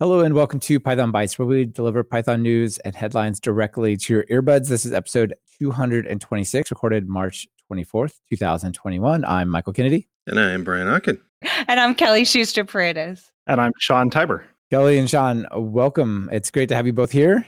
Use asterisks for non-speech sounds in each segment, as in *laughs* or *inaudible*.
Hello and welcome to Python Bytes, where we deliver Python news and headlines directly to your earbuds. This is episode 226, recorded March 24th, 2021. I'm Michael Kennedy. And I'm Brian Okken. And I'm Kelly Schuster Paredes. And I'm Sean Tibor. Kelly and Sean, welcome. It's great to have you both here.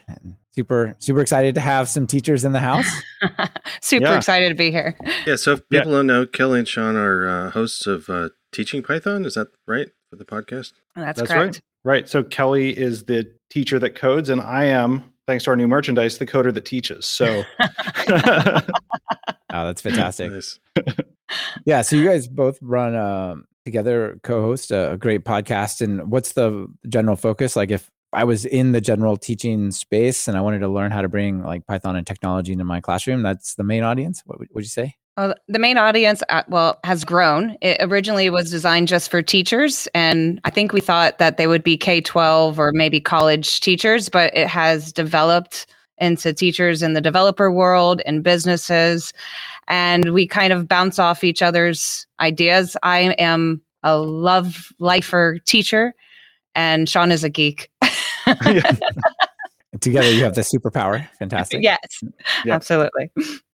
Super, super excited to have some teachers in the house. *laughs* *laughs* super yeah. excited to be here. Yeah. So if people yeah. don't know, Kelly and Sean are uh, hosts of uh, Teaching Python. Is that right for the podcast? That's, That's correct. Right. Right. So Kelly is the teacher that codes, and I am, thanks to our new merchandise, the coder that teaches. So, *laughs* oh, that's fantastic. Nice. *laughs* yeah. So you guys both run uh, together, co-host a, a great podcast. And what's the general focus? Like, if I was in the general teaching space and I wanted to learn how to bring like Python and technology into my classroom, that's the main audience. What would you say? Well, the main audience, uh, well, has grown. It originally was designed just for teachers, and I think we thought that they would be K twelve or maybe college teachers, but it has developed into teachers in the developer world and businesses, and we kind of bounce off each other's ideas. I am a love lifer teacher, and Sean is a geek. *laughs* *laughs* Together, you have the superpower. Fantastic. Yes, absolutely.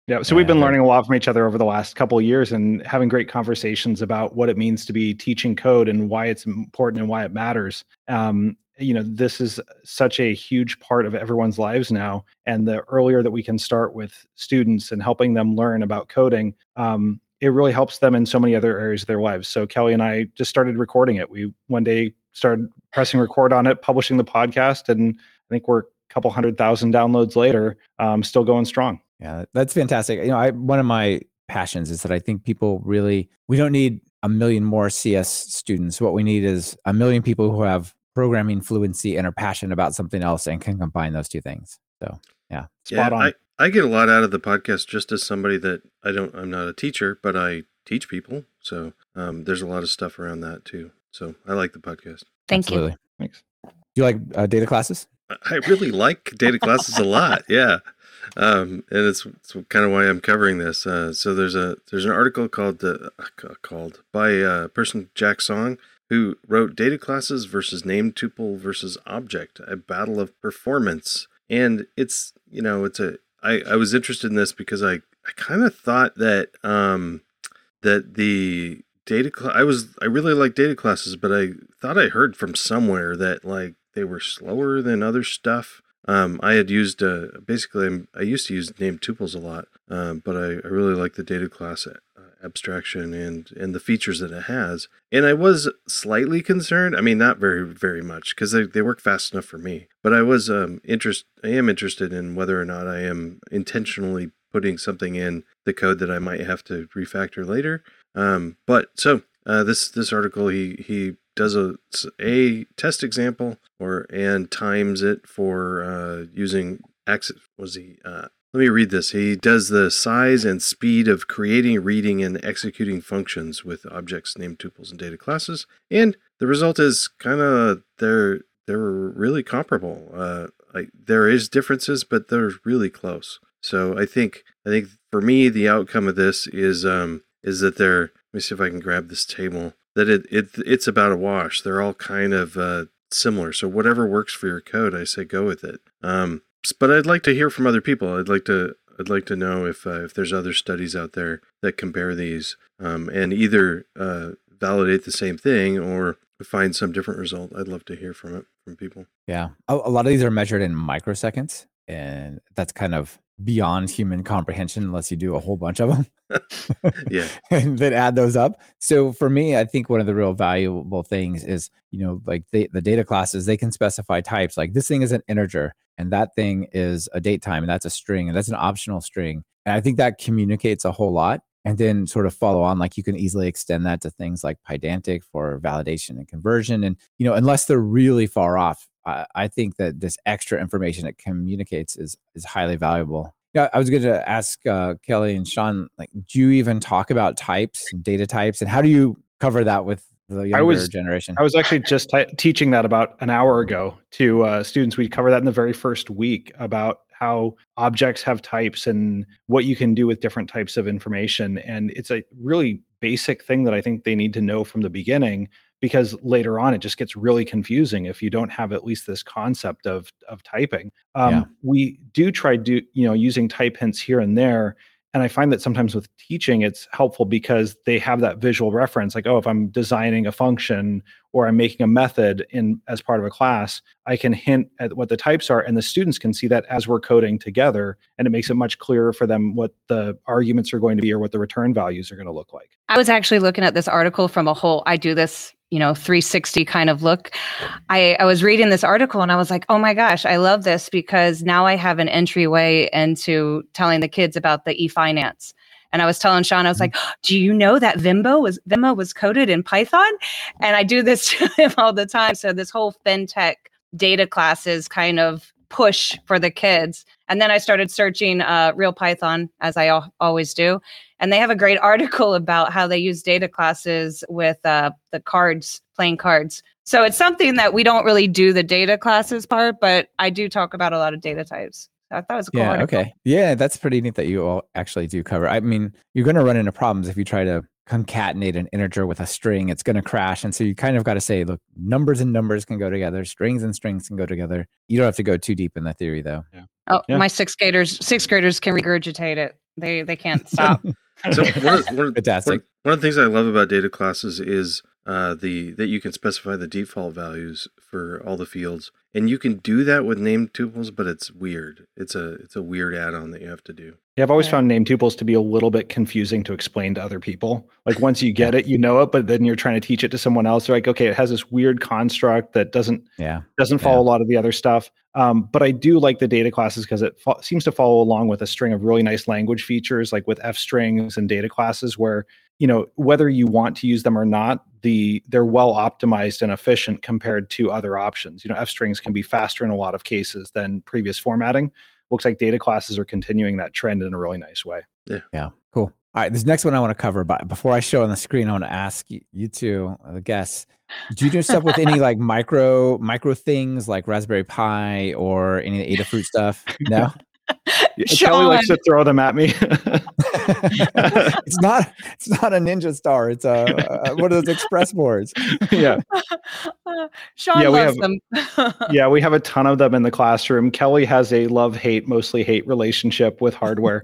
Yeah, so we've been learning a lot from each other over the last couple of years and having great conversations about what it means to be teaching code and why it's important and why it matters. Um, you know, this is such a huge part of everyone's lives now, and the earlier that we can start with students and helping them learn about coding, um, it really helps them in so many other areas of their lives. So Kelly and I just started recording it. We one day started pressing record on it, publishing the podcast, and I think we're a couple hundred thousand downloads later, um, still going strong. Yeah, that's fantastic. You know, I one of my passions is that I think people really we don't need a million more CS students. What we need is a million people who have programming fluency and are passionate about something else and can combine those two things. So, yeah, spot yeah, on. I, I get a lot out of the podcast just as somebody that I don't I'm not a teacher, but I teach people. So, um, there's a lot of stuff around that too. So, I like the podcast. Thank Absolutely. you. Thanks. Do you like uh, data classes? I really like data classes a lot. Yeah um, and it's, it's, kind of why I'm covering this. Uh, so there's a there's an article called uh, called by a person Jack Song who wrote data classes versus named tuple versus object, a battle of performance. And it's you know it's a I, I was interested in this because I I kind of thought that um, that the data cl- I was I really like data classes, but I thought I heard from somewhere that like they were slower than other stuff. Um, I had used uh, basically I used to use named tuples a lot, um, but I, I, really like the data class uh, abstraction and and the features that it has. And I was slightly concerned. I mean, not very very much because they, they work fast enough for me. But I was um, interest I am interested in whether or not I am intentionally putting something in the code that I might have to refactor later. Um, but so uh, this this article he he does a, a test example or and times it for uh, using access was he uh, let me read this. He does the size and speed of creating reading and executing functions with objects named tuples and data classes and the result is kind of they're they're really comparable. Uh, I, there is differences but they're really close. So i think i think for me the outcome of this is um is that they're let me see if i can grab this table that it, it it's about a wash. They're all kind of uh, similar. So whatever works for your code, I say go with it. Um, but I'd like to hear from other people. I'd like to I'd like to know if uh, if there's other studies out there that compare these um, and either uh, validate the same thing or find some different result. I'd love to hear from it from people. Yeah, a, a lot of these are measured in microseconds, and that's kind of beyond human comprehension unless you do a whole bunch of them. *laughs* yeah. *laughs* and then add those up. So for me, I think one of the real valuable things is, you know, like the, the data classes, they can specify types. Like this thing is an integer and that thing is a date time and that's a string and that's an optional string. And I think that communicates a whole lot. And then sort of follow on, like you can easily extend that to things like Pydantic for validation and conversion. And, you know, unless they're really far off, I, I think that this extra information it communicates is is highly valuable. Yeah, I was going to ask uh, Kelly and Sean, like, do you even talk about types, data types, and how do you cover that with the younger I was, generation? I was actually just t- teaching that about an hour ago to uh, students. We cover that in the very first week about how objects have types and what you can do with different types of information. And it's a really basic thing that I think they need to know from the beginning because later on it just gets really confusing if you don't have at least this concept of of typing. Um, yeah. We do try do you know using type hints here and there and i find that sometimes with teaching it's helpful because they have that visual reference like oh if i'm designing a function or i'm making a method in as part of a class i can hint at what the types are and the students can see that as we're coding together and it makes it much clearer for them what the arguments are going to be or what the return values are going to look like i was actually looking at this article from a whole i do this you know 360 kind of look. I, I was reading this article and i was like oh my gosh i love this because now i have an entryway into telling the kids about the e-finance. And i was telling sean i was like mm-hmm. do you know that Venmo was Venmo was coded in python? And i do this *laughs* to him all the time. So this whole fintech data classes kind of push for the kids and then i started searching uh, real python as i al- always do and they have a great *laughs* article about how they use data classes with uh, the cards, playing cards. So it's something that we don't really do the data classes part, but I do talk about a lot of data types. I thought it was a cool yeah, article. okay. Yeah, that's pretty neat that you all actually do cover. I mean, you're going to run into problems if you try to concatenate an integer with a string. It's going to crash. And so you kind of got to say, look, numbers and numbers can go together, strings and strings can go together. You don't have to go too deep in the theory, though. Yeah. Oh, yeah. my sixth graders, sixth graders can regurgitate it. They they can't stop. *laughs* so one of, one, of, Fantastic. one of the things I love about data classes is uh, the that you can specify the default values for all the fields, and you can do that with named tuples, but it's weird. It's a it's a weird add-on that you have to do. Yeah, I've always found named tuples to be a little bit confusing to explain to other people. Like *laughs* once you get it, you know it, but then you're trying to teach it to someone else. They're like, okay, it has this weird construct that doesn't yeah doesn't follow yeah. a lot of the other stuff. Um, but I do like the data classes because it fo- seems to follow along with a string of really nice language features, like with f strings and data classes, where you know whether you want to use them or not, the they're well optimized and efficient compared to other options. You know, f strings can be faster in a lot of cases than previous formatting. Looks like data classes are continuing that trend in a really nice way. Yeah. Yeah. Cool. All right, this next one I want to cover, but before I show on the screen, I want to ask you, you two, uh, the guests, do you do stuff with any like micro micro things like Raspberry Pi or any Adafruit stuff? No. *laughs* Kelly likes to throw them at me. *laughs* it's not. It's not a Ninja Star. It's a, a one of those Express boards. Yeah. *laughs* Sean yeah, loves them. *laughs* yeah, we have a ton of them in the classroom. Kelly has a love hate, mostly hate relationship with hardware,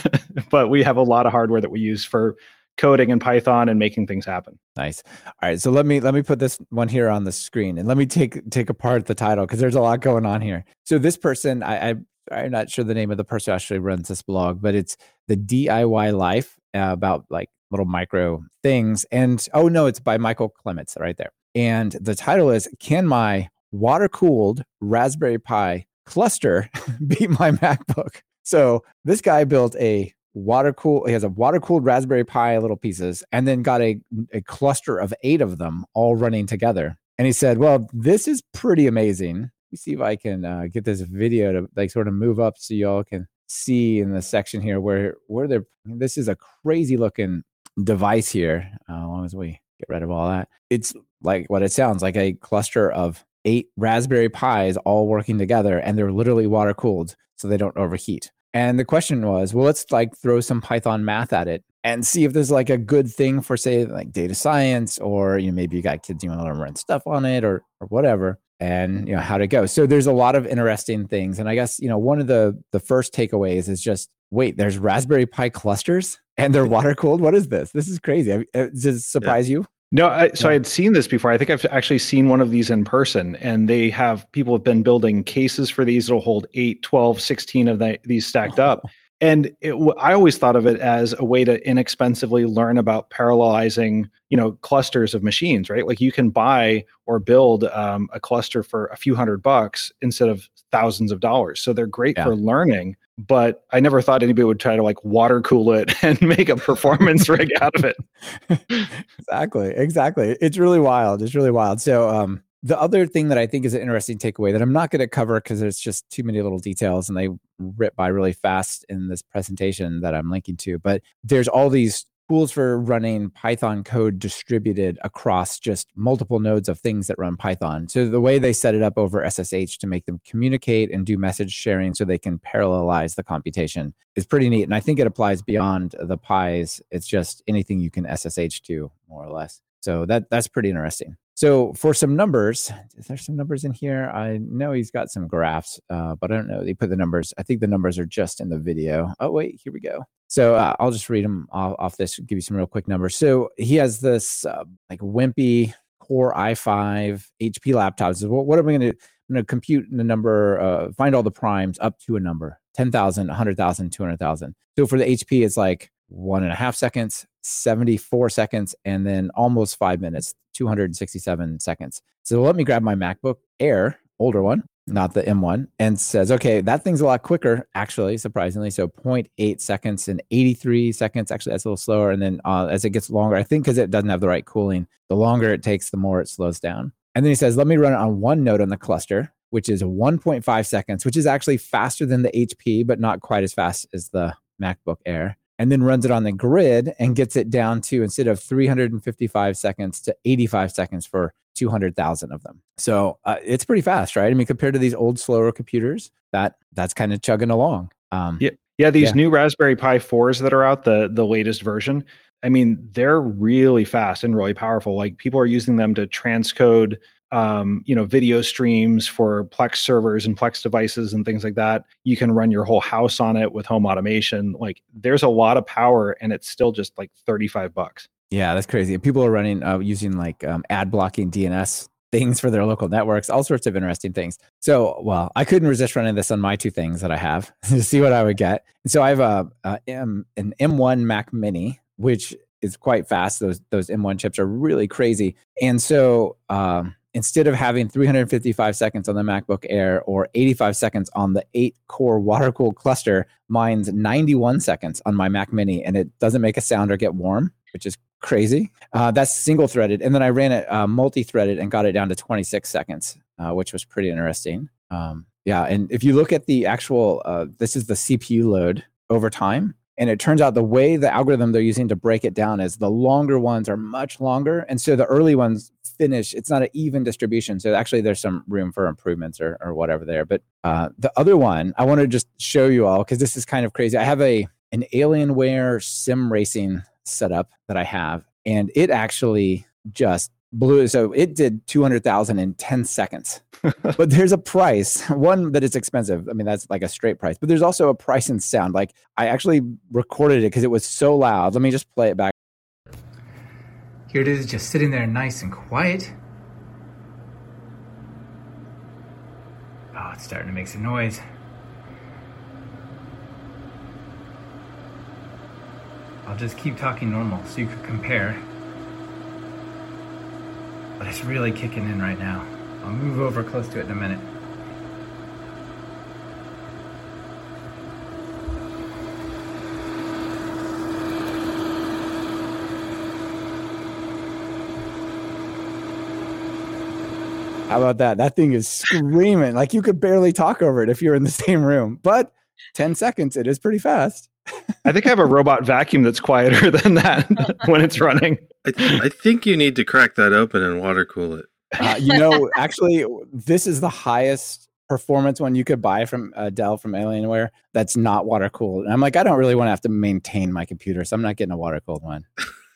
*laughs* but we have a lot of hardware that we use for coding in Python and making things happen. Nice. All right, so let me let me put this one here on the screen and let me take take apart the title because there's a lot going on here. So this person, I, I I'm not sure the name of the person who actually runs this blog, but it's the DIY life uh, about like little micro things. And oh no, it's by Michael Klements right there. And the title is Can My Water Cooled Raspberry Pi Cluster *laughs* Beat My MacBook? So this guy built a water cool he has a water cooled raspberry pi little pieces and then got a, a cluster of eight of them all running together and he said well this is pretty amazing me see if I can uh, get this video to like sort of move up so y'all can see in the section here where where they're. This is a crazy looking device here. Uh, as long as we get rid of all that, it's like what it sounds like a cluster of eight Raspberry Pis all working together, and they're literally water cooled so they don't overheat. And the question was, well, let's like throw some Python math at it and see if there's like a good thing for say like data science or you know maybe you got kids you want to run stuff on it or or whatever and you know how to go so there's a lot of interesting things and i guess you know one of the the first takeaways is just wait there's raspberry pi clusters and they're water cooled what is this this is crazy uh, does it surprise yeah. you no, I, so I had seen this before. I think I've actually seen one of these in person, and they have people have been building cases for these. It'll hold 8, 12, 16 of the, these stacked up. And it, I always thought of it as a way to inexpensively learn about parallelizing, you know, clusters of machines, right? Like you can buy or build um, a cluster for a few hundred bucks instead of thousands of dollars. So they're great yeah. for learning. But I never thought anybody would try to like water cool it *laughs* and make a performance rig out of it. *laughs* exactly, exactly. It's really wild. It's really wild. So, um, the other thing that I think is an interesting takeaway that I'm not going to cover because there's just too many little details and they rip by really fast in this presentation that I'm linking to. But there's all these tools for running Python code distributed across just multiple nodes of things that run Python. So the way they set it up over SSH to make them communicate and do message sharing so they can parallelize the computation is pretty neat. And I think it applies beyond the Pis. It's just anything you can SSH to, more or less. So that that's pretty interesting. So for some numbers, is there some numbers in here? I know he's got some graphs, uh, but I don't know. They put the numbers. I think the numbers are just in the video. Oh wait, here we go. So uh, I'll just read them off, off, this. Give you some real quick numbers. So he has this uh, like wimpy Core i5 HP laptops. What, what am I going to? I'm going to compute the number, uh, find all the primes up to a number 10,000, 100,000, 200,000. So for the HP, it's like one and a half seconds, 74 seconds, and then almost five minutes, 267 seconds. So let me grab my MacBook Air, older one, not the M1, and says, okay, that thing's a lot quicker, actually, surprisingly. So 0.8 seconds and 83 seconds. Actually, that's a little slower. And then uh, as it gets longer, I think because it doesn't have the right cooling, the longer it takes, the more it slows down. And then he says, let me run it on one node on the cluster, which is 1.5 seconds, which is actually faster than the HP, but not quite as fast as the MacBook Air. And then runs it on the grid and gets it down to instead of 355 seconds to 85 seconds for 200,000 of them. So uh, it's pretty fast, right? I mean, compared to these old, slower computers, that that's kind of chugging along. Um, yeah, yeah. These yeah. new Raspberry Pi fours that are out, the the latest version, I mean, they're really fast and really powerful. Like people are using them to transcode, um, you know, video streams for Plex servers and Plex devices and things like that. You can run your whole house on it with home automation. Like there's a lot of power, and it's still just like 35 bucks. Yeah, that's crazy. People are running uh, using like um, ad blocking DNS things for their local networks, all sorts of interesting things. So, well, I couldn't resist running this on my two things that I have *laughs* to see what I would get. And so I have a, a M, an M1 Mac Mini which is quite fast. Those those M1 chips are really crazy. And so um, instead of having 355 seconds on the MacBook Air or 85 seconds on the eight core water cooled cluster, mine's 91 seconds on my Mac Mini, and it doesn't make a sound or get warm, which is crazy. Uh, that's single threaded. And then I ran it uh, multi threaded and got it down to 26 seconds, uh, which was pretty interesting. Um, yeah. And if you look at the actual, uh, this is the CPU load over time. And it turns out the way the algorithm they're using to break it down is the longer ones are much longer. And so the early ones finish, it's not an even distribution. So actually, there's some room for improvements or, or whatever there. But uh, the other one, I want to just show you all because this is kind of crazy. I have a an Alienware sim racing setup that I have, and it actually just blew so it did 200,000 in 10 seconds. *laughs* but there's a price, one that is expensive. I mean that's like a straight price, but there's also a price in sound. Like I actually recorded it cuz it was so loud. Let me just play it back. Here it is just sitting there nice and quiet. Oh, it's starting to make some noise. I'll just keep talking normal so you can compare but it's really kicking in right now. I'll move over close to it in a minute. How about that? That thing is screaming. Like you could barely talk over it if you're in the *laughs* same room. But 10 seconds, it is pretty fast. I think I have a robot vacuum that's quieter *laughs* than that *laughs* when it's running. I, th- I, think you need to crack that open and water cool it. Uh, you know, actually, this is the highest performance one you could buy from uh, Dell from Alienware that's not water cooled. And I'm like, I don't really want to have to maintain my computer, so I'm not getting a water cooled one.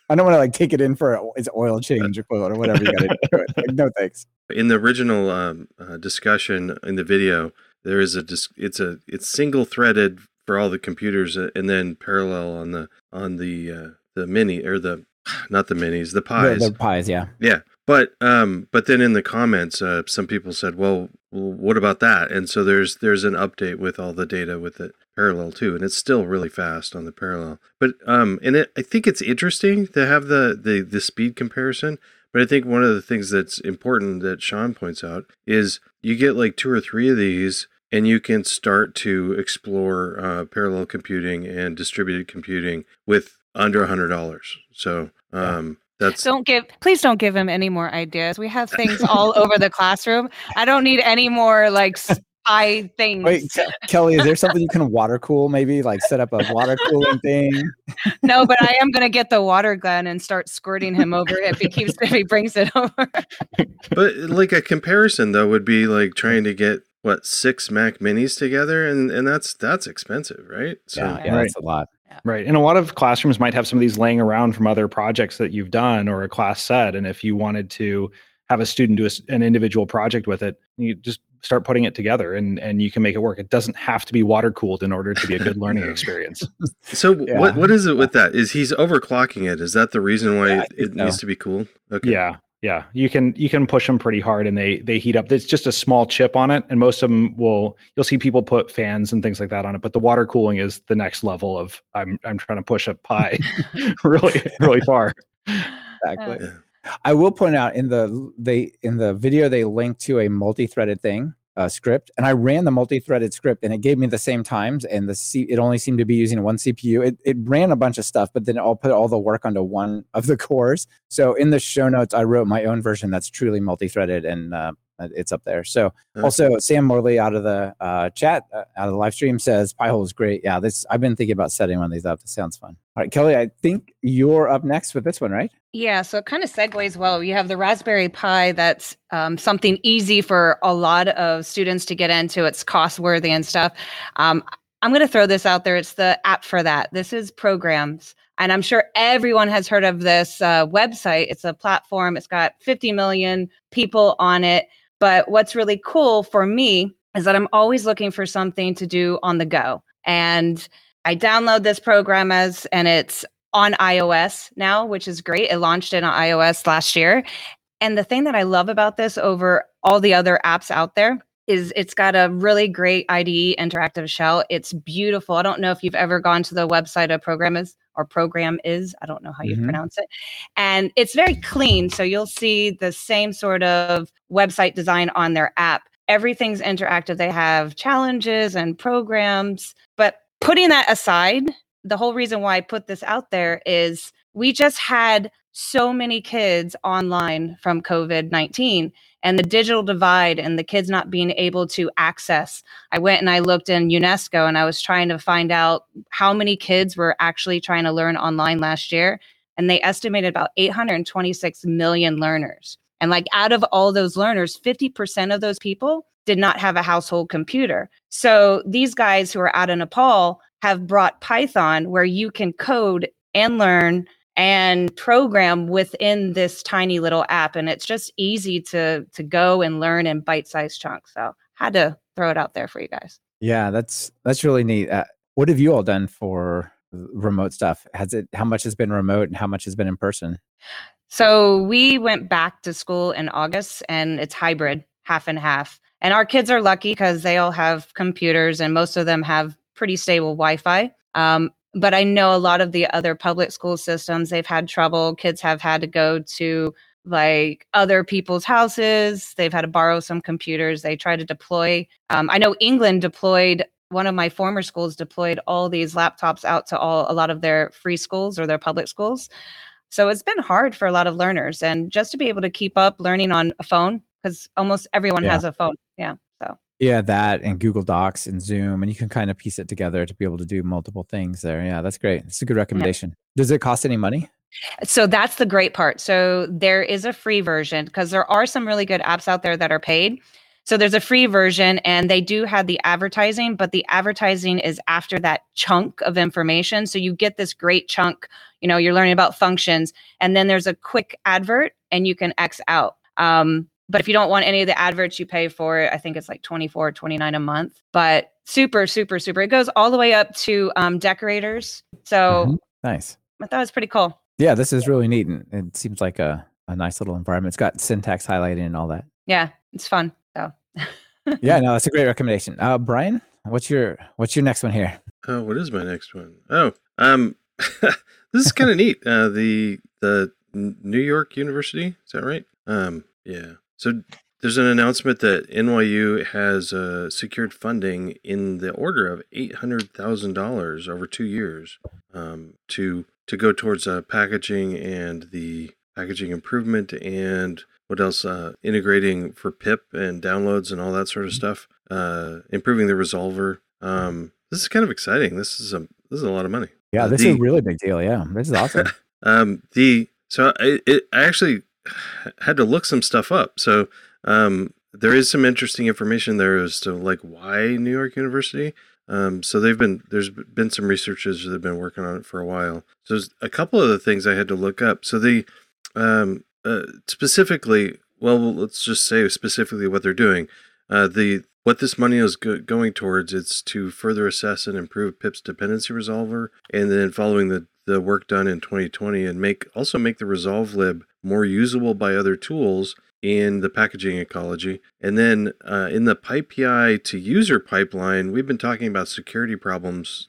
I don't want to like take it in for its oil change or whatever you got to do. Like, no thanks. In the original um, uh, discussion in the video, there is a dis- it's a it's single threaded for all the computers uh, and then parallel on the on the uh, the mini or the *sighs* not the minis the pies the, the pies. yeah. Yeah but um but then in the comments uh, some people said well, what about that? And so there's there's an update with all the data with it parallel too and it's still really fast on the parallel. But um and it, i think it's interesting to have the the the speed comparison but I think one of the things that's important that Sean points out is you get like two or three of these and you can start to explore uh, parallel computing and distributed computing with under a hundred dollars. So um, that's don't give please don't give him any more ideas. We have things *laughs* all over the classroom. I don't need any more like spy things. Wait, Kelly, is there something you can water cool? Maybe like set up a water cooling thing. *laughs* no, but I am gonna get the water gun and start squirting him over if he keeps if he brings it over. *laughs* but like a comparison though would be like trying to get what six Mac Minis together, and and that's that's expensive, right? So, yeah, yeah right. that's a lot. Right. And a lot of classrooms might have some of these laying around from other projects that you've done or a class set. And if you wanted to have a student do a, an individual project with it, you just start putting it together and and you can make it work. It doesn't have to be water cooled in order to be a good learning *laughs* experience. So yeah. what what is it with that? Is he's overclocking it? Is that the reason why yeah, it, so. needs to be cooled? Okay. Yeah. Yeah, you can you can push them pretty hard and they they heat up. It's just a small chip on it, and most of them will. You'll see people put fans and things like that on it, but the water cooling is the next level of I'm I'm trying to push a pie *laughs* *laughs* really really far. Exactly. Yeah. I will point out in the they in the video they link to a multi-threaded thing uh, script, and I ran the multi-threaded script, and it gave me the same times, and the C- it only seemed to be using one CPU. It, it ran a bunch of stuff, but then I'll put all the work onto one of the *laughs* cores. So in the show notes, I wrote my own version that's truly multi-threaded, and uh, it's up there. So also Sam Morley out of the uh, chat, uh, out of the live stream says Pi-hole is great. Yeah, this I've been thinking about setting one of these up. This sounds fun. All right, Kelly, I think you're up next with this one, right? Yeah, so it kind of segues well. You have the Raspberry Pi that's um, something easy for a lot of students to get into. It's cost worthy and stuff. Um, I'm going to throw this out there. It's the app for that. This is Programiz. And I'm sure everyone has heard of this uh, website. It's a platform, it's got 50 million people on it. But what's really cool for me is that I'm always looking for something to do on the go. And I download this Programiz, and it's on iOS now, which is great. It launched it on iOS last year. And the thing that I love about this over all the other apps out there is it's got a really great IDE interactive shell. It's beautiful. I don't know if you've ever gone to the website of program or Programiz. I don't know how you mm-hmm. pronounce it. And it's very clean. So you'll see the same sort of website design on their app. Everything's interactive. They have challenges and programs. But putting that aside, the whole reason why I put this out there is we just had so many kids online from COVID 19 and the digital divide and the kids not being able to access. I went and I looked in UNESCO and I was trying to find out how many kids were actually trying to learn online last year. And they estimated about 826 million learners. And like out of all those learners, 50% of those people did not have a household computer. So these guys who are out in Nepal have brought Python where you can code and learn and program within this tiny little app and it's just easy to to go and learn in bite-sized chunks so had to throw it out there for you guys. Yeah that's that's really neat uh, what have you all done for remote stuff? Has it how much has been remote and how much has been in person? So we went back to school in august and it's hybrid half and half and our kids are lucky because they all have computers and most of them have pretty stable wi-fi. Um, but I know a lot of the other public school systems, they've had trouble. Kids have had to go to like other people's houses. They've had to borrow some computers. They try to deploy. Um, I know England deployed one of my former schools deployed all these laptops out to all a lot of their free schools or their public schools. So it's been hard for a lot of learners, and just to be able to keep up learning on a phone because almost everyone yeah. has a phone. Yeah. Yeah, that and Google Docs and Zoom, and you can kind of piece it together to be able to do multiple things there. Yeah, that's great. It's a good recommendation. Yeah. Does it cost any money? So that's the great part. So there is a free version because there are some really good apps out there that are paid. So there's a free version and they do have the advertising, but the advertising is after that chunk of information. So you get this great chunk, you know, you're learning about functions and then there's a quick advert and you can X out. Um, but if you don't want any of the adverts, you pay for it. I think it's like 24, 29 a month. But super, super, super. It goes all the way up to um, decorators. So mm-hmm. nice. I thought it was pretty cool. Yeah, this is really neat. And it seems like a, a nice little environment. It's got syntax highlighting and all that. Yeah, it's fun. So yeah, *laughs* no, that's a great recommendation. Uh, Brian, what's your what's your next one here? Oh, what is my next one? Oh, um, *laughs* this is kind of neat. Uh, the the New York University, is that right? Um, yeah. So there's an announcement that NYU has uh, secured funding in the order of eight hundred thousand dollars over two years um, to to go towards uh, packaging and the packaging improvement and what else uh, integrating for pip and downloads and all that sort of stuff uh, improving the resolver. Um, this is kind of exciting. This is a this is a lot of money. Yeah this the, is a really big deal. Yeah this is awesome. *laughs* Um, the so I, it, I actually had to look some stuff up. So um, there is some interesting information there as to like why New York University. Um, so they've been there's been some researchers that have been working on it for a while. So there's a couple of the things I had to look up. So they um, uh, specifically, well, let's just say specifically what they're doing. Uh, the what this money is go- going towards it's to further assess and improve PIP's dependency resolver, and then following the the work done in 2020 and make also make the resolvelib more usable by other tools in the packaging ecology. And then uh, in the PyPI to user pipeline, we've been talking about security problems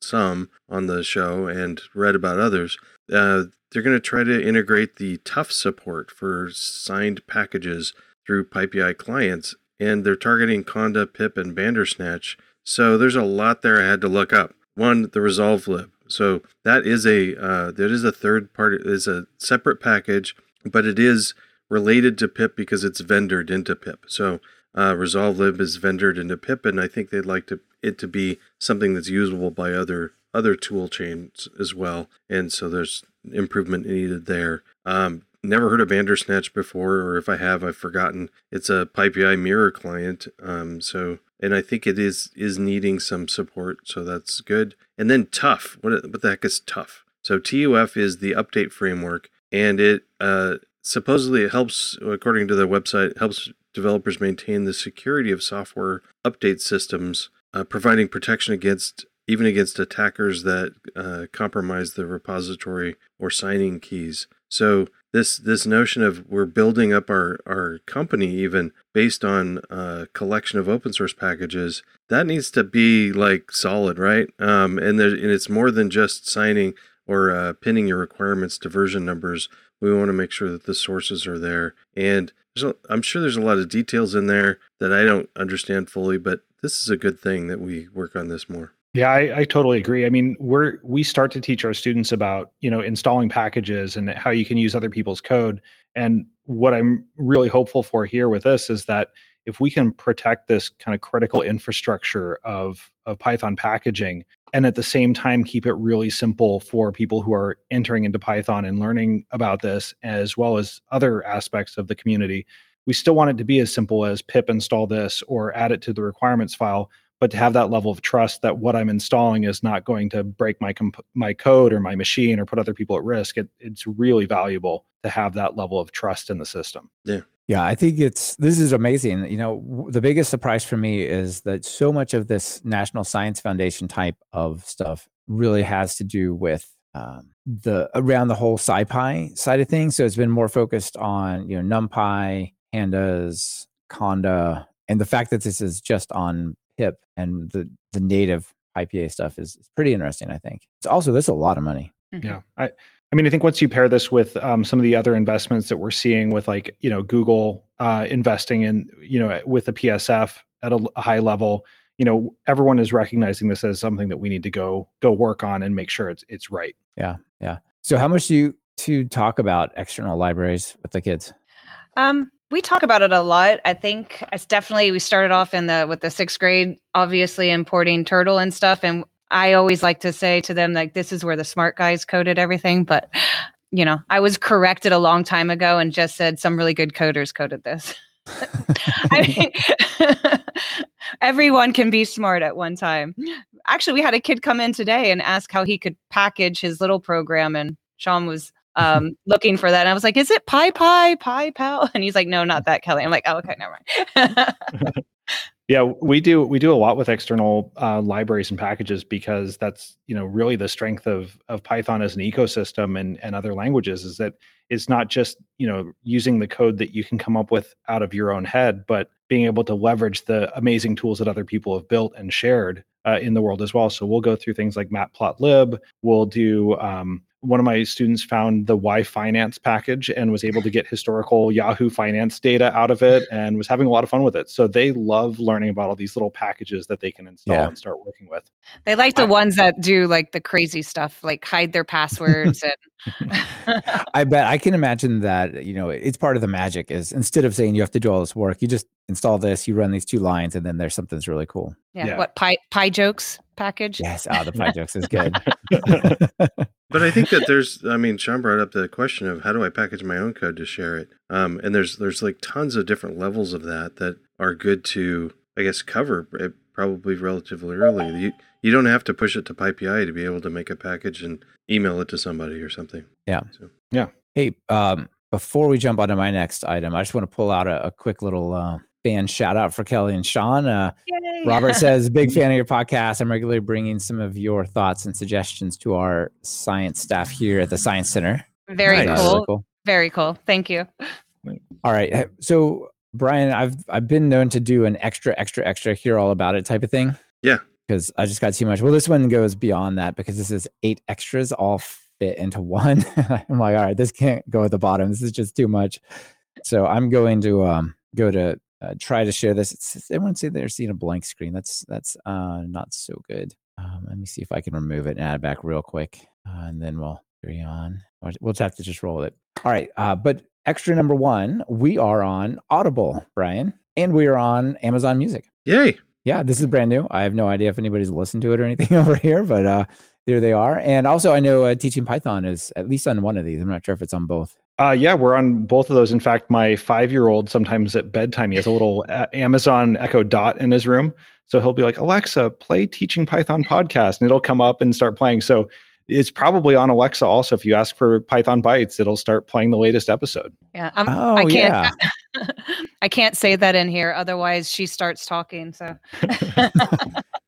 some on the show and read about others. Uh, they're going to try to integrate the TUF support for signed packages through PyPI clients, and they're targeting Conda, Pip, and Bandersnatch. So there's a lot there I had to look up. One, the resolvelib. So that is a uh, that is a third part is a separate package, but it is related to pip because it's vendored into pip. So uh, resolvelib is vendored into pip, and I think they'd like to it to be something that's usable by other other tool chains as well. And so there's improvement needed there. Um, never heard of Bandersnatch before, or if I have, I've forgotten. It's a PyPI mirror client. Um, so and I think it is is needing some support, so that's good. And then TUF. What what the heck is TUF? So TUF is the update framework, and it uh, supposedly it helps, according to their website, helps developers maintain the security of software update systems, uh, providing protection against even against attackers that uh, compromise the repository or signing keys. So this this notion of we're building up our our company even based on a collection of open source packages that needs to be like solid, right? Um, and there, and it's more than just signing or uh, pinning your requirements to version numbers. We want to make sure that the sources are there, and a, I'm sure there's a lot of details in there that I don't understand fully, but this is a good thing that we work on this more. Yeah, I, I, totally agree. I mean, we're we start to teach our students about you know installing packages and how you can use other people's code. And what I'm really hopeful for here with this is that if we can protect this kind of critical infrastructure of of Python packaging, and at the same time keep it really simple for people who are entering into Python and learning about this, as well as other aspects of the community, we still want it to be as simple as pip install this or add it to the requirements file but to have that level of trust that what I'm installing is not going to break my comp- my code or my machine or put other people at risk, it, it's really valuable to have that level of trust in the system. Yeah. Yeah, I think it's this is amazing. You know, the biggest surprise for me is that so much of this National Science Foundation type of stuff really has to do with um, the around the whole SciPy side of things. So it's been more focused on you know NumPy, Pandas, Conda, and the fact that this is just on pip and the the native IPA stuff is, is pretty interesting. I think it's also there's a lot of money. Mm-hmm. Yeah, I I mean I think once you pair this with um, some of the other investments that we're seeing with like you know Google uh, investing in you know with the PSF at a, a high level, you know everyone is recognizing this as something that we need to go go work on and make sure it's it's right. Yeah, yeah. So how much do you to talk about external libraries with the kids? Um, we talk about it a lot. I think uh, it's definitely we started off in the with the sixth grade, obviously importing turtle and stuff. And I always like to say to them like this is where the smart guys coded everything. But you know, I was corrected a long time ago and just said some really good coders coded this. *laughs* I mean, *laughs* everyone can be smart at one time. Actually, we had a kid come in today and ask how he could package his little program, and Sean was um, looking for that. And I was like, is it Pie Pie, Pie Pal? *laughs* And he's like, no, not that, Kelly. I'm like, oh, okay, never mind. *laughs* yeah, we do we do a lot with external uh, libraries and packages because that's you know really the strength of of Python as an ecosystem and and other languages is that it's not just you know using the code that you can come up with out of your own head, but being able to leverage the amazing tools that other people have built and shared uh, in the world as well. So we'll go through things like matplotlib. We'll do um, one of my students found the Y Finance package and was able to get historical Yahoo Finance data out of it and was having a lot of fun with it. So they love learning about all these little packages that they can install yeah. and start working with. They like the I, ones that do like the crazy stuff, like hide their passwords and *laughs* I bet I can imagine that, you know, it's part of the magic is instead of saying you have to do all this work, you just install this, you run these two lines, and then there's something's really cool. Yeah. yeah. What pie pyjokes package? Yes. Oh, the pie jokes is good. *laughs* *laughs* But I think that there's, I mean, Sean brought up the question of how do I package my own code to share it, um, and there's there's like tons of different levels of that that are good to, I guess, cover. It probably relatively early. You you don't have to push it to PyPI to be able to make a package and email it to somebody or something. Yeah. So. Yeah. Hey, um, before we jump onto my next item, I just want to pull out a, a quick little uh, fan shout out for Kelly and Sean. Uh, Robert *laughs* says, big fan of your podcast. I'm regularly bringing some of your thoughts and suggestions to our science staff here at the Science Center. Very Nice. cool. Really cool. Very cool. Thank you. All right. So, Brian, I've I've been known to do an extra, extra, extra, hear all about it type of thing. Yeah. Because I just got too much. Well, this one goes beyond that because this is eight extras all fit into one. *laughs* I'm like, all right, this can't go at the bottom. This is just too much. So I'm going to um go to uh, try to share this. It's, everyone say they're seeing a blank screen. That's that's uh not so good. Um, let me see if I can remove it and add it back real quick, uh, and then we'll carry on. We'll we'll just have to just roll with it. All right. Uh, but extra number one, we are on Audible, Brian, and we are on Amazon Music. Yay! Yeah, this is brand new. I have no idea if anybody's listened to it or anything *laughs* over here, but uh, there they are. And also, I know uh, teaching Python is at least on one of these. I'm not sure if it's on both. Uh, yeah, we're on both of those. In fact, my five-year-old sometimes at bedtime he has a little uh, Amazon Echo Dot in his room, so he'll be like, "Alexa, play Teaching Python podcast," and it'll come up and start playing. So it's probably on Alexa also. If you ask for Python Bytes, it'll start playing the latest episode. Yeah. I'm, Oh, I can't. *laughs* I can't say that in here, otherwise she starts talking. So. *laughs*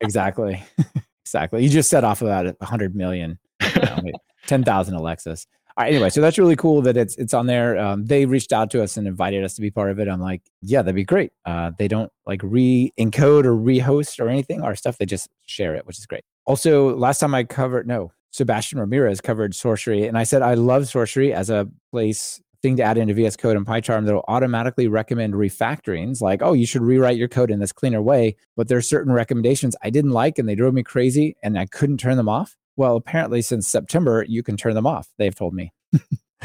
Exactly. *laughs* exactly. You just set off about 100 million, you know, wait, 10,000 Alexas. Anyway, so that's really cool that it's it's on there. Um, they reached out to us and invited us to be part of it. I'm like, yeah, that'd be great. Uh, they don't like re-encode or rehost or anything. Our stuff, they just share it, which is great. Also, last time I covered, no, Sebastian Ramirez covered Sourcery, and I said I love Sourcery as a place thing to add into VS Code and PyCharm that'll automatically recommend refactorings, like, oh, you should rewrite your code in this cleaner way. But there are certain recommendations I didn't like, and they drove me crazy, and I couldn't turn them off. Well, apparently, since September, you can turn them off. They've told me. *laughs*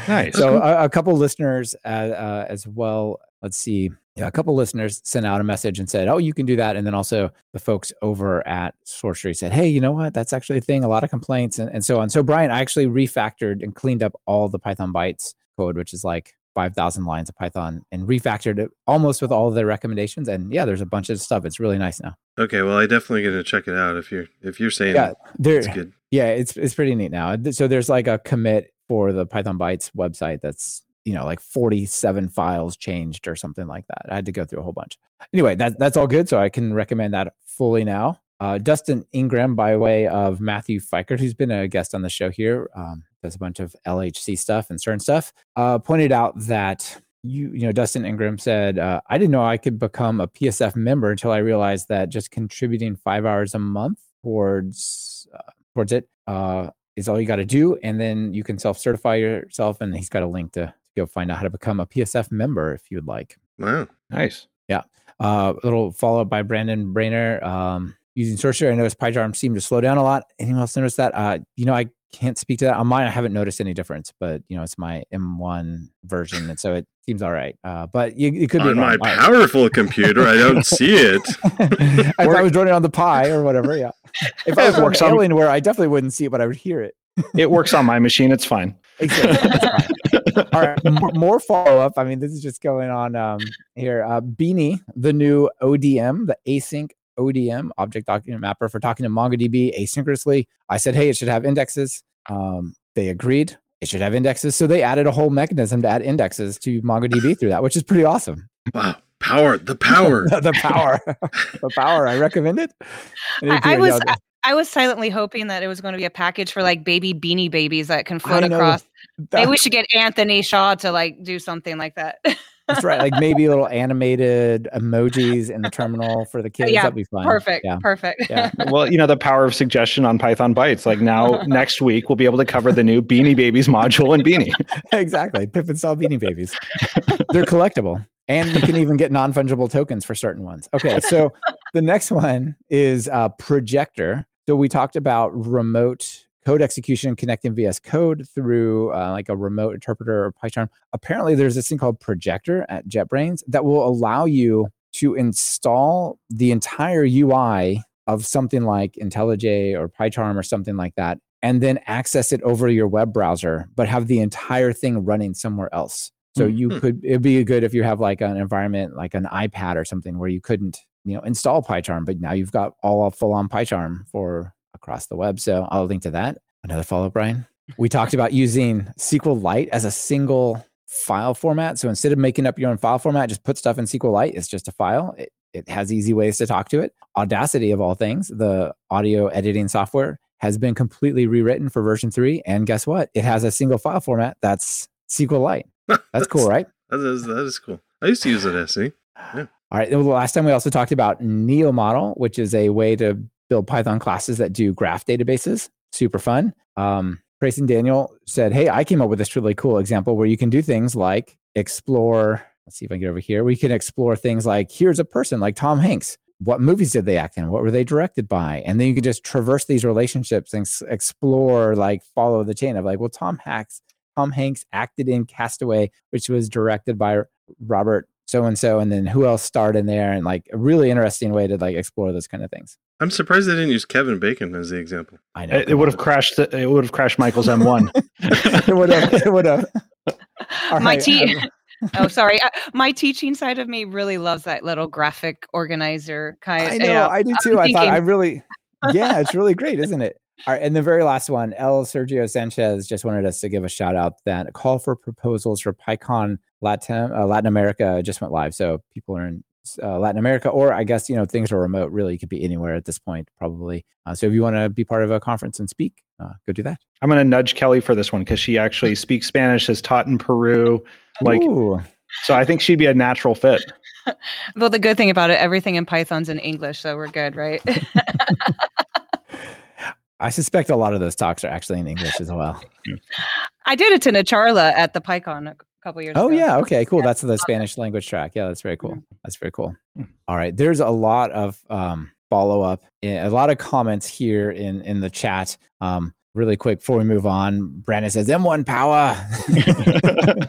Nice. So a, a couple listeners uh, uh, as well. Let's see. Yeah, a couple listeners sent out a message and said, "Oh, you can do that." And then also the folks over at Sourcery said, "Hey, you know what? That's actually a thing. A lot of complaints and, and so on." So Brian, I actually refactored and cleaned up all the Python bytes code, which is like five thousand lines of Python, and refactored it almost with all of their recommendations. And yeah, there's a bunch of stuff. It's really nice now. Okay, well, I definitely gonna check it out if you're if you're saying Yeah, there. it's good. Yeah, it's it's pretty neat now. So there's like a commit for the Python Bytes website that's you know like 47 files changed or something like that. I had to go through a whole bunch. Anyway, that that's all good. So I can recommend that fully now. Uh, Dustin Ingram, by way of Matthew Feickert, who's been a guest on the show here, um, does a bunch of LHC stuff and CERN stuff, uh, pointed out that you, you know, Dustin Ingram said, uh, I didn't know I could become a PSF member until I realized that just contributing five hours a month towards uh, towards it uh, is all you got to do, and then you can self certify yourself. And he's got a link to go find out how to become a PSF member if you'd like. Wow. nice. Uh, a little follow up by Brandon Braner. Um, using Sorcerer, I noticed PyCharm seemed to slow down a lot. Anyone else notice that? Uh, you know, I can't speak to that on mine. I haven't noticed any difference, but you know, it's my M1 version, and so it seems all right. Uh, but you, it could be On my wrong. Powerful computer, I don't *laughs* see it. if I was running on the Pi or whatever, yeah. *laughs* If I It was works working on- Alienware, I definitely wouldn't see it, but I would hear it. It works on my machine. It's fine. *laughs* Exactly. That's fine. All right, more, more follow up. I mean, this is just going on um, here. Uh, Beanie, the new ODM, the async ODM object document mapper for talking to MongoDB asynchronously. I said, hey, it should have indexes. Um, they agreed it should have indexes, so they added a whole mechanism to add indexes to MongoDB *laughs* through that, which is pretty awesome. Wow. Power. The power. *laughs* the power, *laughs* the power. I recommend it. I, I was yeah, I, I was silently hoping that it was going to be a package for like baby beanie babies that can float across. Maybe we should get Anthony Shaw to like do something like that. That's right. Like maybe little animated emojis in the terminal for the *laughs* kids. Yeah, That'd be fun. perfect. Yeah. Perfect. Yeah. *laughs* well, you know, the power of suggestion on Python Bytes. Like now, *laughs* next week, we'll be able to cover the new Beanie Babies module in Beanie. exactly. Pip install Beanie Babies. They're collectible. And you can even get non fungible tokens for certain ones. Okay. So the next one is uh, Projector. So we talked about remote code execution connecting VS Code through uh, like a remote interpreter or PyCharm. Apparently, there's this thing called Projector at JetBrains that will allow you to install the entire UI of something like IntelliJ or PyCharm or something like that, and then access it over your web browser, but have the entire thing running somewhere else. So you Mhm. could, it'd be good if you have like an environment like an iPad or something where you couldn't you know, install PyCharm, but now you've got all full on PyCharm for across the web. So I'll link to that. Another follow, up, Brian. We talked about using SQLite as a single file format. So instead of making up your own file format, just put stuff in SQLite. It's just a file. It, it has easy ways to talk to it. Audacity, of all things, the audio editing software, has been completely rewritten for version three. And guess what? It has a single file format that's SQLite. That's, that's cool, *laughs* right? That is, that is cool. I used to use it, eh, SE. Yeah. All right. Well, the last time we also talked about NeoModel, which is a way to build Python classes that do graph databases. Super fun. Um, Grayson Daniel said, Hey, I came up with this really cool example where you can do things like explore. Let's see if I can get over here. We can explore things like here's a person like Tom Hanks. What movies did they act in? What were they directed by? And then you can just traverse these relationships and explore, like follow the chain of like, well, Tom Hanks, Tom Hanks acted in Castaway, which was directed by Robert so and so, and then who else starred in there, and like a really interesting way to like explore those kind of things. I'm surprised they didn't use Kevin Bacon as the example. I know it, it would have crashed. The, it would have crashed Michael's M1. *laughs* it would have. It would have. My te- *laughs* oh, sorry. Uh, my teaching side of me really loves that little graphic organizer kind. I know. You know I do too. I'm i thought I really. *laughs* Yeah, it's really great, isn't it? All right, and the very last one, El Sergio Sanchez just wanted us to give a shout out that a call for proposals for PyCon Latin uh, Latin America just went live. So people are in uh, Latin America, or I guess you know things are remote. Really, you could be anywhere at this point, probably. Uh, so if you want to be part of a conference and speak, uh, go do that. I'm going to nudge Kelly for this one because she actually *laughs* speaks Spanish, has taught in Peru. Like, Ooh. so I think she'd be a natural fit. *laughs* well, the good thing about it, everything in Python's in English, so we're good, right? *laughs* I suspect a lot of those talks are actually in English as well. I did it to Nacharla at the PyCon a couple years oh, ago. yeah. Okay, cool. That's the Spanish language track. Yeah, that's very cool. Mm-hmm. That's very cool. Hmm. All right. There's a lot of um, follow up, eh, a lot of comments here in, in the chat. Um, really quick before we move on, Brandon says, M1 power. *laughs*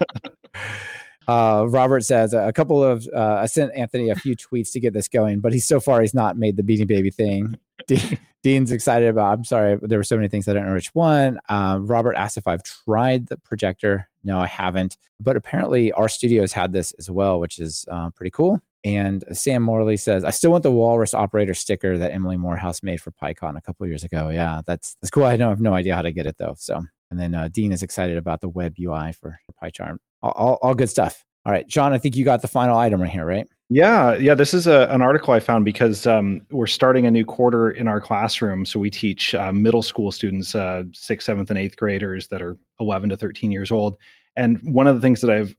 Uh, Robert says a couple of uh, I sent Anthony a few tweets to get this going, but he's so far he's not made the Beanie Baby thing. *laughs* Dean's excited about. I'm sorry, there were so many things I don't know which one. Um, Robert asked if I've tried the projector. No, I haven't. But apparently, our studios had this as well, which is uh, pretty cool. And Sam Morley says, I still want the Walrus operator sticker that Emily Morehouse made for PyCon a couple years ago. Yeah, that's that's cool. I don't have no idea how to get it though. So, and then uh, Dean is excited about the web UI for, PyCharm all, all, all good stuff. All right, Sean, I think you got the final item right here, right? Yeah, yeah. This is a, an article I found because um, we're starting a new quarter in our classroom. So we teach uh, middle school students, uh, sixth, seventh, and eighth graders that are 11 to 13 years old. And one of the things that I've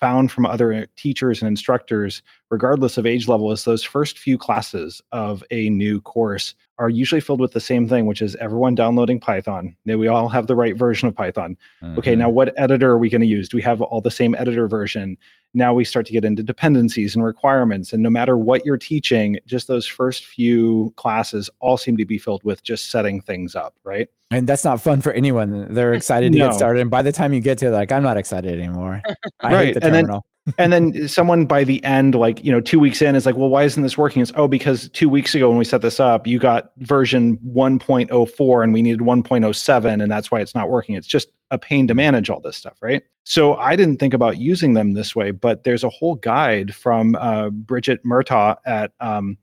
found from other teachers and instructors, regardless of age level, is those first few classes of a new course are usually filled with the same thing, which is everyone downloading Python. Now we all have the right version of Python. Mm-hmm. Okay, now what editor are we going to use? Do we have all the same editor version? Now we start to get into dependencies and requirements. And no matter what you're teaching, just those first few classes all seem to be filled with just setting things up, right? And that's not fun for anyone. They're *laughs* excited to no. get started. And by the time you get to it, like, I'm not excited anymore. I right. hate the terminal. And then someone by the end, like, you know, two weeks in is like, well, why isn't this working? It's, oh, because two weeks ago when we set this up, you got version 1.04 and we needed 1.07, and that's why it's not working. It's just a pain to manage all this stuff, right? So I didn't think about using them this way, but there's a whole guide from uh, Brigit Murtaugh at um,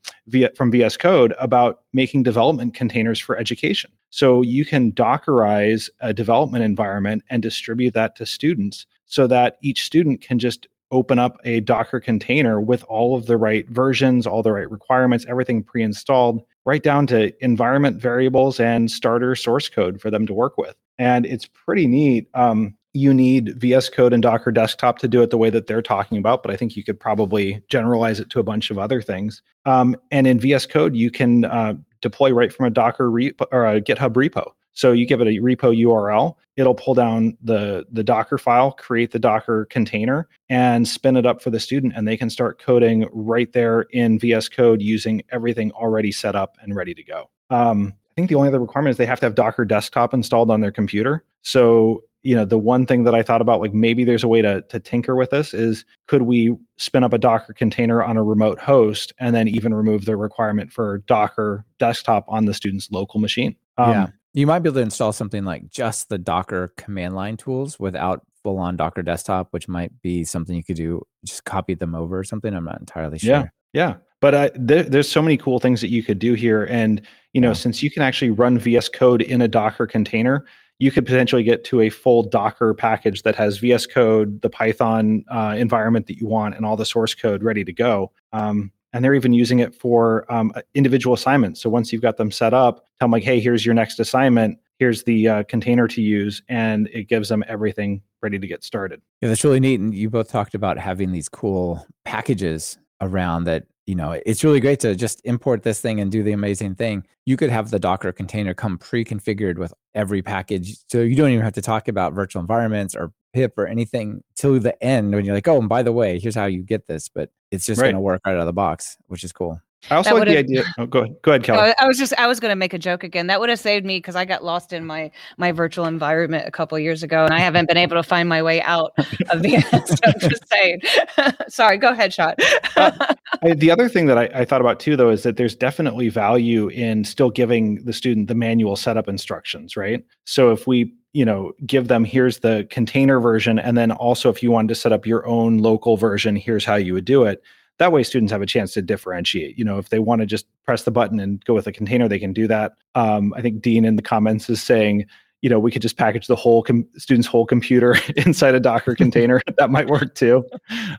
from VS Code about making development containers for education. So you can Dockerize a development environment and distribute that to students so that each student can just open up a Docker container with all of the right versions, all the right requirements, everything pre installed, right down to environment variables and starter source code for them to work with. And it's pretty neat. Um, you need VS Code and Docker Desktop to do it the way that they're talking about, but I think you could probably generalize it to a bunch of other things. Um, and in VS Code, you can uh, deploy right from a Docker repo or a GitHub repo. So you give it a repo URL, it'll pull down the the Docker file, create the Docker container, and spin it up for the student, and they can start coding right there in VS Code using everything already set up and ready to go. Um, I think the only other requirement is they have to have Docker Desktop installed on their computer. So you know the one thing that i thought about like maybe there's a way to, to tinker with this is could we spin up a docker container on a remote host and then even remove the requirement for docker desktop on the student's local machine um, yeah you might be able to install something like just the Docker command line tools without full on Docker desktop, which might be something you could do. Just copy them over or something. I'm not entirely sure. Yeah. Yeah. but uh, th- there's so many cool things that you could do here and you know since you can actually run vs code in a docker container you could potentially get to a full docker package that has vs code the python uh, environment that you want and all the source code ready to go um, and they're even using it for um, individual assignments. So once you've got them set up tell them like hey here's your next assignment. Here's the uh, container to use and it gives them everything ready to get started. Yeah that's really neat and you both talked about having these cool packages around that you know it's really great to just import this thing and do the amazing thing. You could have the docker container come pre-configured with every package so you don't even have to talk about virtual environments or pip or anything till the end when you're like oh and by the way here's how you get this but it's just right. going to work right out of the box which is cool I also like the idea. Oh, go ahead. Go ahead, Kelly. I was just I was going to make a joke again. That would have saved me because I got lost in my my virtual environment a couple years ago, and I haven't been able to find my way out of the. *laughs* so just saying. *laughs* Sorry. Go ahead, Sean. uh, *laughs* the other thing that I, I thought about too, though, is that there's definitely value in still giving the student the manual setup instructions, right? So if we you know give them here's the container version and then also if you wanted to set up your own local version here's how you would do it that way students have a chance to differentiate you know if they want to just press the button and go with a container they can do that. Um, i think dean in the comments is saying you know we could just package the whole com- student's whole computer *laughs* inside a docker *laughs* container. *laughs* That might work too.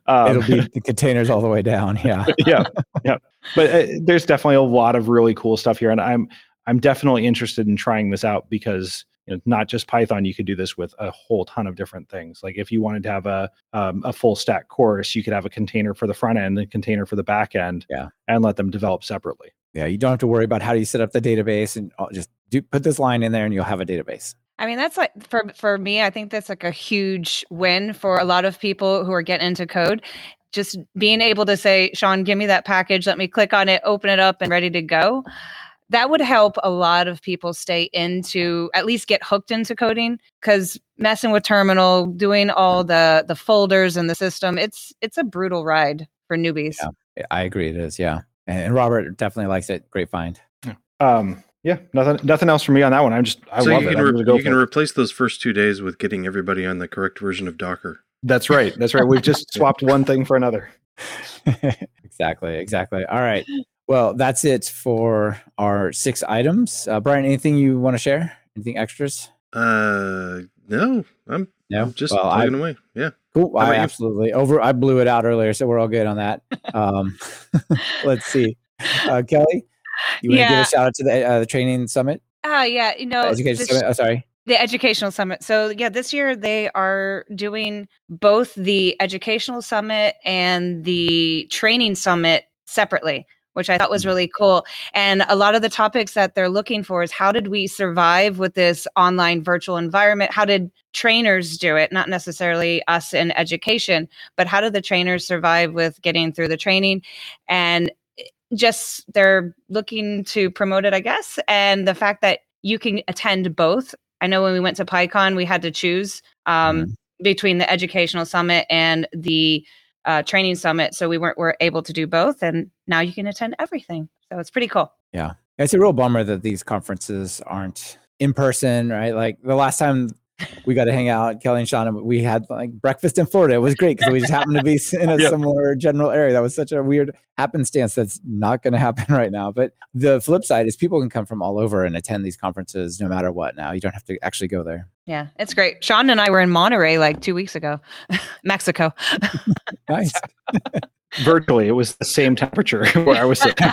Um, it'll be the containers all the way down yeah. Yeah yeah. But uh, there's definitely a lot of really cool stuff here and i'm i'm definitely interested in trying this out because you know, not just Python. You could do this with a whole ton of different things. Like if you wanted to have a um, a full stack course, you could have a container for the front end, a container for the back end, yeah, and let them develop separately. Yeah, you don't have to worry about how do you set up the database, and just do put this line in there, and you'll have a database. I mean, that's like for for me, I think that's like a huge win for a lot of people who are getting into code. Just being able to say, Sean, give me that package, let me click on it, open it up, and ready to go that would help a lot of people stay into at least get hooked into coding because messing with terminal doing all the the folders and the system it's it's a brutal ride for newbies. Yeah, i agree it is yeah. And, robert definitely likes it great find. Yeah. um yeah nothing nothing else for me on that one i'm just i so love you can, it. Re- you can replace those first two days with getting everybody on the correct version of docker. That's right that's right we've just *laughs* swapped one thing for another. *laughs* Exactly exactly all right well, that's it for our six items. Uh, Brian, anything you want to share? Anything extras? Uh, no, I'm no, I'm just well, plugging I, away. Yeah, cool. I you? absolutely over. I blew it out earlier, so we're all good on that. Um, *laughs* let's see, uh, Kelly, you want to give a shout out to the uh, the training summit? Oh uh, yeah, you know, education summit. Oh, sorry. The educational summit. So yeah, this year they are doing both the educational summit and the training summit separately which I thought was mm-hmm. really cool. And a lot of the topics that they're looking for is how did we survive with this online virtual environment? How did trainers do it? Not necessarily us in education, but how did the trainers survive with getting through the training? And just they're looking to promote it, I guess. And the fact that you can attend both. I know when we went to PyCon, we had to choose um, mm-hmm. between the educational summit and the uh, training summit. So we weren't were able to do both, and now you can attend everything. So it's pretty cool. Yeah, it's a real bummer that these conferences aren't in person, right? Like the last time we got to hang out, Kelly and Sean, we had like breakfast in Florida. It was great because we just happened to be *laughs* in a yep. similar general area. That was such a weird happenstance that's not going to happen *laughs* right now. But the flip side is people can come from all over and attend these conferences no matter what now. You don't have to actually go there. Yeah, it's great. Sean and I were in Monterrey like two weeks ago, *laughs* Mexico. nice. Virtually, it was the same temperature where I was sitting.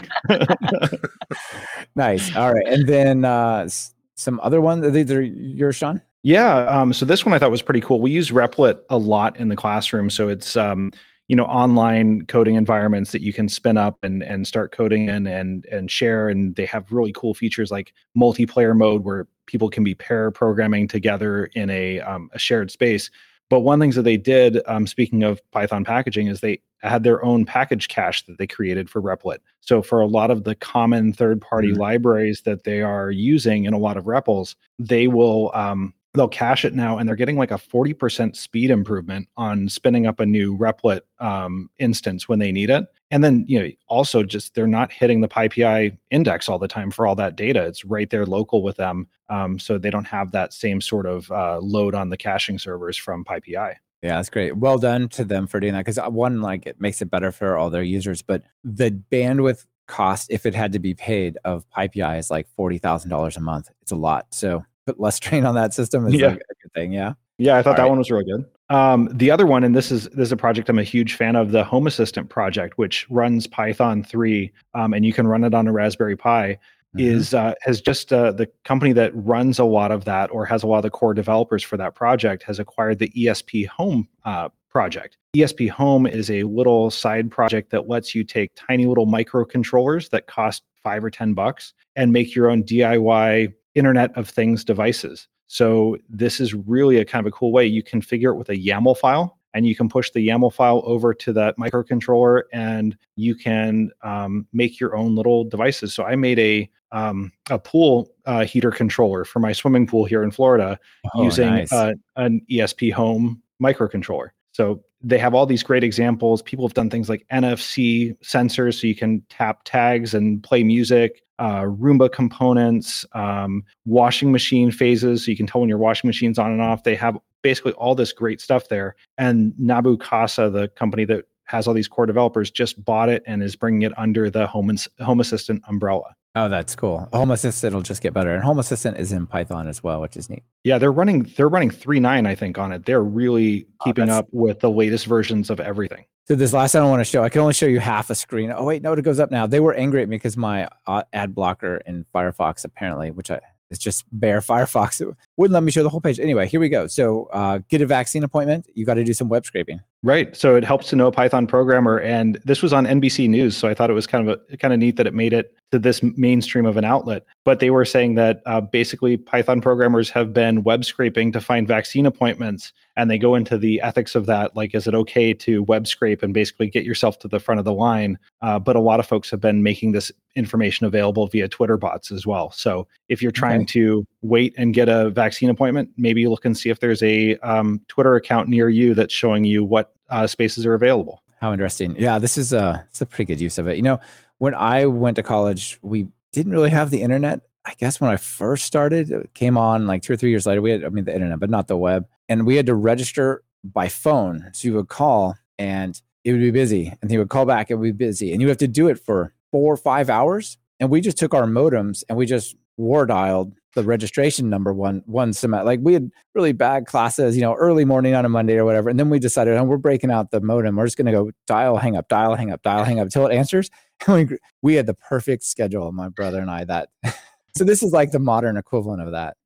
nice. All right. And then uh, some other ones. These are yours, Sean? Yeah. Um, so this one I thought was pretty cool. We use Replit a lot in the classroom. So it's um, you know online coding environments that you can spin up and and start coding in and and share. And they have really cool features like multiplayer mode where people can be pair programming together in a um, a shared space. But one things that they did, um, speaking of Python packaging, is they had their own package cache that they created for Replit. So for a lot of the common third-party mm-hmm. libraries that they are using in a lot of REPLs, they will um, they'll cache it now and they're getting like a 40% speed improvement on spinning up a new replit um, instance when they need it and then you know also just they're not hitting the pypi index all the time for all that data it's right there local with them um, so they don't have that same sort of uh, load on the caching servers from pypi Yeah, that's great. Well done to them for doing that because one, like, it makes it better for all their users, but the bandwidth cost, if it had to be paid, of PyPI is like forty thousand dollars a month. It's a lot. So put less *laughs* strain on that system is Yeah. like a good thing. Yeah. Yeah, I thought All that right. one was really good. Um, the other one, and this is this is a project I'm a huge fan of, the Home Assistant project, which runs Python 3, um, and you can run it on a Raspberry Pi. Mhm. Is uh, has just uh, the company that runs a lot of that, or has a lot of the core developers for that project, has acquired the ESP Home uh, project. ESP Home is a little side project that lets you take tiny little microcontrollers that cost five or ten bucks and make your own DIY Internet of Things devices. So this is really a kind of a cool way. You configure it with a YAML file, and you can push the YAML file over to that microcontroller, and you can um, make your own little devices. So I made a um, a pool uh, heater controller for my swimming pool here in Florida Oh, using nice. uh, an ESP Home microcontroller. So they have all these great examples. People have done things like NFC sensors, so you can tap tags and play music. Uh, Roomba components, um, washing machine phases, so you can tell when your washing machine's on and off. They have basically all this great stuff there. And Nabu Casa, the company that has all these core developers, just bought it and is bringing it under the Home, Ins- Home Assistant umbrella. Oh, that's cool. Home Assistant will just get better, and Home Assistant is in Python as well, which is neat. Yeah, they're running they're running 3.9, I think, on it. They're really Oh, keeping that's- up with the latest versions of everything. So this last one I want to show, I can only show you half a screen. Oh wait, no, it goes up now. They were angry at me because my uh, ad blocker in Firefox apparently, which I it's just bare *laughs* Firefox, it wouldn't let me show the whole page. Anyway, here we go. So uh, get a vaccine appointment. You got to do some web scraping. Right. So it helps to know a Python programmer. And this was on NBC News. So I thought it was kind of a kind of neat that it made it to this mainstream of an outlet. But they were saying that uh, basically Python programmers have been web scraping to find vaccine appointments. And they go into the ethics of that. Like, is it okay to web scrape and basically get yourself to the front of the line? Uh, but a lot of folks have been making this information available via Twitter bots as well. So if you're trying Okay. to wait and get a vaccine appointment, maybe look and see if there's a um, Twitter account near you that's showing you what uh, spaces are available. How interesting. Yeah, this is a it's a pretty good use of it. You know, when I went to college, we didn't really have the internet. I guess when I first started, it came on like two or three years later. We had, I mean, the internet, but not the web. And we had to register by phone. So you would call and it would be busy. And he would call back, it would be busy. And you have to do it for four or five hours. And we just took our modems and we just war dialed the registration number one one semester. Like we had really bad classes, you know, early morning on a Monday or whatever. And then we decided, oh, we're breaking out the modem. We're just going to go dial, hang up, dial, hang up, dial, hang up until it answers. *laughs* And we, we had the perfect schedule, my brother and I, that. *laughs* so this is like the modern equivalent of that.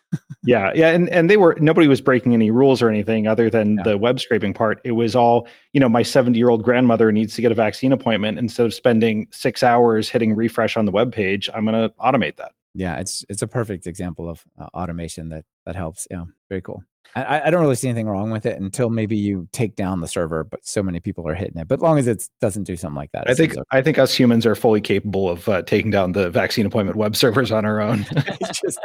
Yeah, yeah, and and they were nobody was breaking any rules or anything other than Yeah. the web scraping part. It was all you know. My seventy year old grandmother needs to get a vaccine appointment. Instead of spending six hours hitting refresh on the web page, I'm going to automate that. Yeah, it's it's a perfect example of uh, automation that that helps. Yeah, very cool. I- I, don't really see anything wrong with it until maybe you take down the server, but so many people are hitting it. But as long as it doesn't do something like that, I think seems I think us humans are fully capable of uh, taking down the vaccine appointment web servers on our own. *laughs* just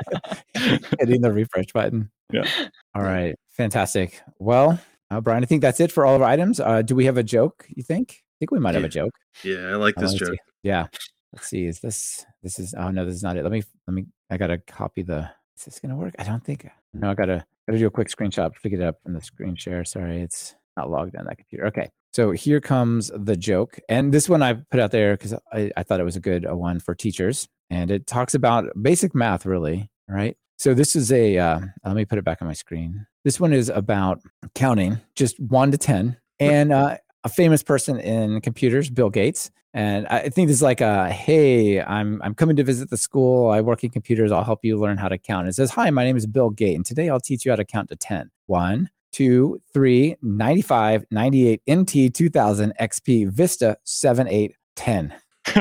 *laughs* hitting the refresh button. Yeah. All right, fantastic. Well, uh, Brian, I think that's it for all of our items. Uh, do we have a joke? You think? I think we might have a joke. Yeah, I like Uh, this joke. Yeah. Let's see. Is this this is oh no, this is not it. Let me let me I gotta copy the is this gonna work? I don't think no, I gotta gotta do a quick screenshot to get it up from the screen share. Sorry, it's not logged on that computer. Okay. So here comes the joke. And this one I put out there because I, I thought it was a good one for teachers. And it talks about basic math, really. Right. So this is a uh, let me put it back on my screen. This one is about counting just one to ten. And uh, a famous person in computers, Bill Gates. And I think this is like a hey, I'm I'm coming to visit the school. I work in computers. I'll help you learn how to count. It says, Hi, my name is Bill Gates, and today I'll teach you how to count to 10. 1, 2, 3, 95, 98, NT 2000, XP, Vista 7, 8, 10. *laughs*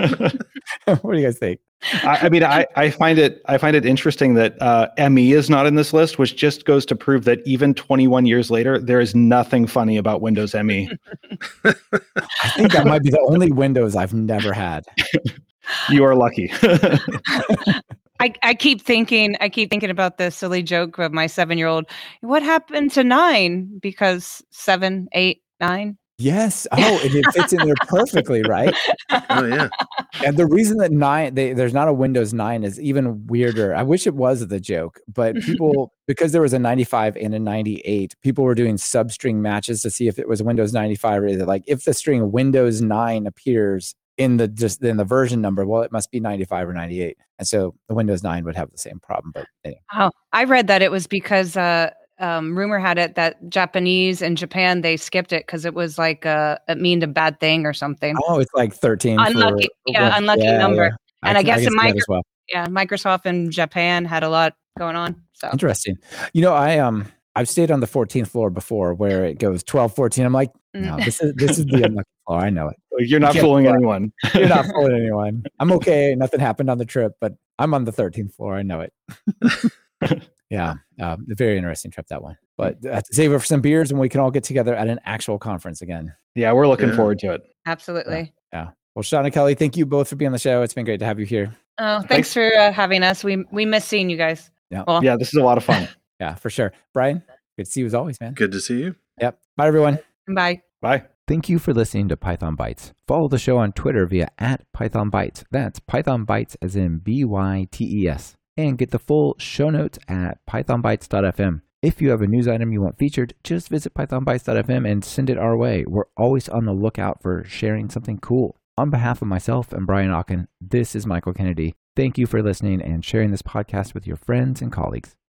what do you guys think? I, I mean, I, I find it I find it interesting that uh, ME is not in this list, which just goes to prove that even 21 years later, there is nothing funny about Windows. ME. I think that might be the only Windows I've never had. You are lucky. *laughs* I, I keep thinking I keep thinking about the silly joke of my seven year old. What happened to nine? Because seven, eight, nine. Yes. *laughs* Oh, and it fits in there perfectly, right? Oh yeah. And the reason that nine, they, there's not a Windows 9 is even weirder. I wish it was the joke, but people, *laughs* because there was a 95 and a 98, people were doing substring matches to see if it was Windows 95 or either. Like if the string Windows 9 appears in the just in the version number, well, it must be 95 or 98. And so the Windows 9 would have the same problem. But anyway. Oh, I read that it was because uh, um, rumor had it that Japanese and Japan they skipped it because it was like uh, it meaned a bad thing or something. Oh, it's like 13. Unlucky, for, yeah, unlucky yeah, number. yeah. And I, can- guess can in Micro- as well. yeah, Microsoft and Japan had a lot going on. So Interesting. You know, I um I've stayed on the 14th floor before where it goes 12, 14. I'm like, no, Mm. this is this is the *laughs* unlucky floor. I know it. You're not Yeah, fooling well, anyone. You're not fooling anyone. I'm okay. Nothing happened on the trip, but I'm on the 13th floor. I know it. *laughs* yeah, um, very interesting trip that one. But I have to save it for some beers, and we can all get together at an actual conference again. Yeah, we're looking Yeah. forward to it. absolutely. Yeah. Well, Sean and Kelly, thank you both for being on the show. It's been great to have you here. Oh, thanks, for uh, having us. We we miss seeing you guys. Yeah. Well, Yeah, this is a lot of fun. *laughs* Yeah, for sure. Brian, good to see you as always, man. Good to see you. Yep. Bye, everyone. bye. Bye. Thank you for listening to Python Bytes. Follow the show on Twitter via at Python Bytes. That's Python Bytes as in B Y T E S. And get the full show notes at pythonbytes.fm. If you have a news item you want featured, just visit pythonbytes.fm and send it our way. We're always on the lookout for sharing something cool. On behalf of myself and Brian Okken, this is Michael Kennedy. Thank you for listening and sharing this podcast with your friends and colleagues.